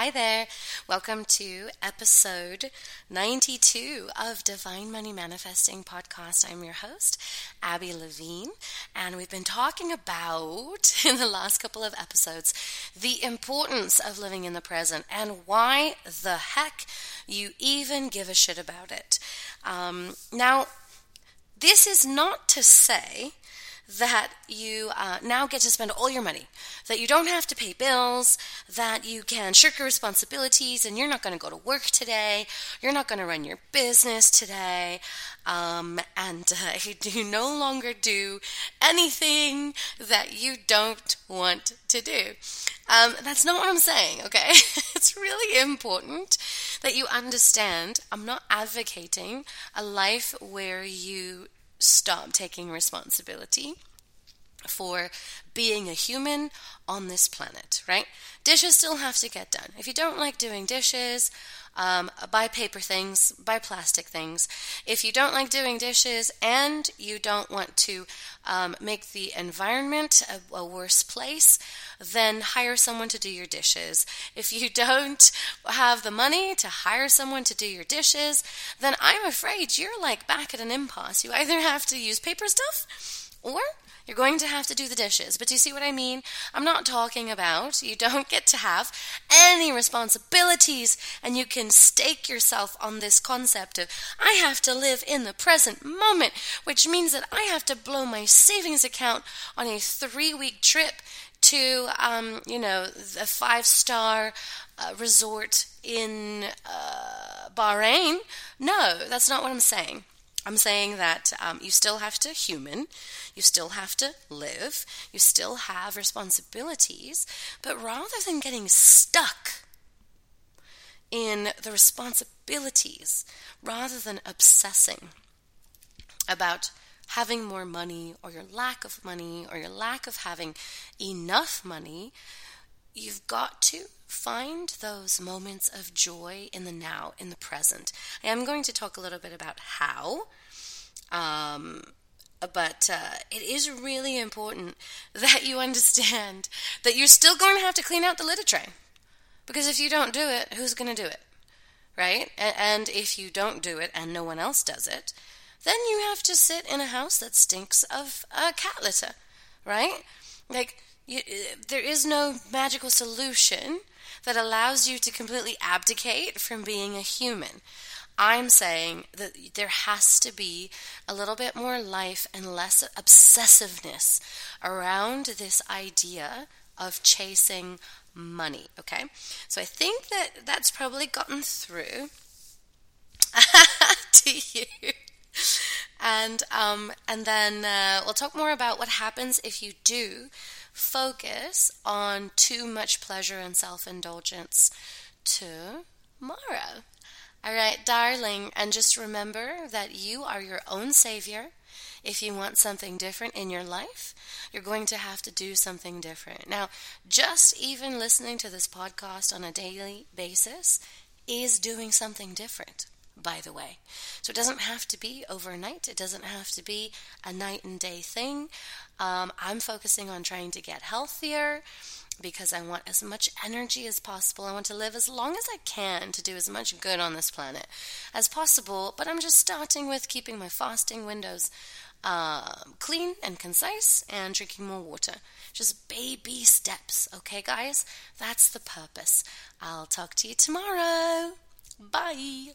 Hi there. Welcome to episode 92 of Divine Money Manifesting Podcast. I'm your host, Abby Levine, and we've been talking about in the last couple of episodes the importance of living in the present and why the heck you even give a shit about it. Um, now, this is not to say that you uh, now get to spend all your money, that you don't have to pay bills, that you can shirk your responsibilities, and you're not going to go to work today, you're not going to run your business today, um, and uh, you no longer do anything that you don't want to do. Um, that's not what I'm saying, okay? it's really important that you understand I'm not advocating a life where you stop taking responsibility for being a human on this planet, right? Dishes still have to get done. If you don't like doing dishes, um, buy paper things, buy plastic things. If you don't like doing dishes and you don't want to um, make the environment a, a, worse place, then hire someone to do your dishes. If you don't have the money to hire someone to do your dishes, then I'm afraid you're like back at an impasse. You either have to use paper stuff or you're going to have to do the dishes. But do you see what I mean? I'm not talking about you don't get to have any responsibilities and you can stake yourself on this concept of I have to live in the present moment, which means that I have to blow my savings account on a three week trip to, um, you know, a five star uh, resort in uh, Bahrain. No, that's not what I'm saying. I'm saying that um, you still have to human, you still have to live, you still have responsibilities, but rather than getting stuck in the responsibilities, rather than obsessing about having more money or your lack of money or your lack of having enough money, you've got to find those moments of joy in the now, in the present. I am going to talk a little bit about how. Um, but uh, it is really important that you understand that you're still going to have to clean out the litter tray. Because if you don't do it, who's going to do it? Right? And if you don't do it and no one else does it, then you have to sit in a house that stinks of uh, cat litter. Right? Like, you, there is no magical solution that allows you to completely abdicate from being a human. I'm saying that there has to be a little bit more life and less obsessiveness around this idea of chasing money. Okay, so I think that that's probably gotten through to you. And um, and then uh, we'll talk more about what happens if you do focus on too much pleasure and self indulgence tomorrow. All right, darling, and just remember that you are your own savior. If you want something different in your life, you're going to have to do something different. Now, just even listening to this podcast on a daily basis is doing something different by the way. So it doesn't have to be overnight, it doesn't have to be a night and day thing. Um, I'm focusing on trying to get healthier because I want as much energy as possible. I want to live as long as I can to do as much good on this planet as possible, but I'm just starting with keeping my fasting windows uh, clean and concise and drinking more water. Just baby steps, okay, guys? That's the purpose. I'll talk to you tomorrow. Bye.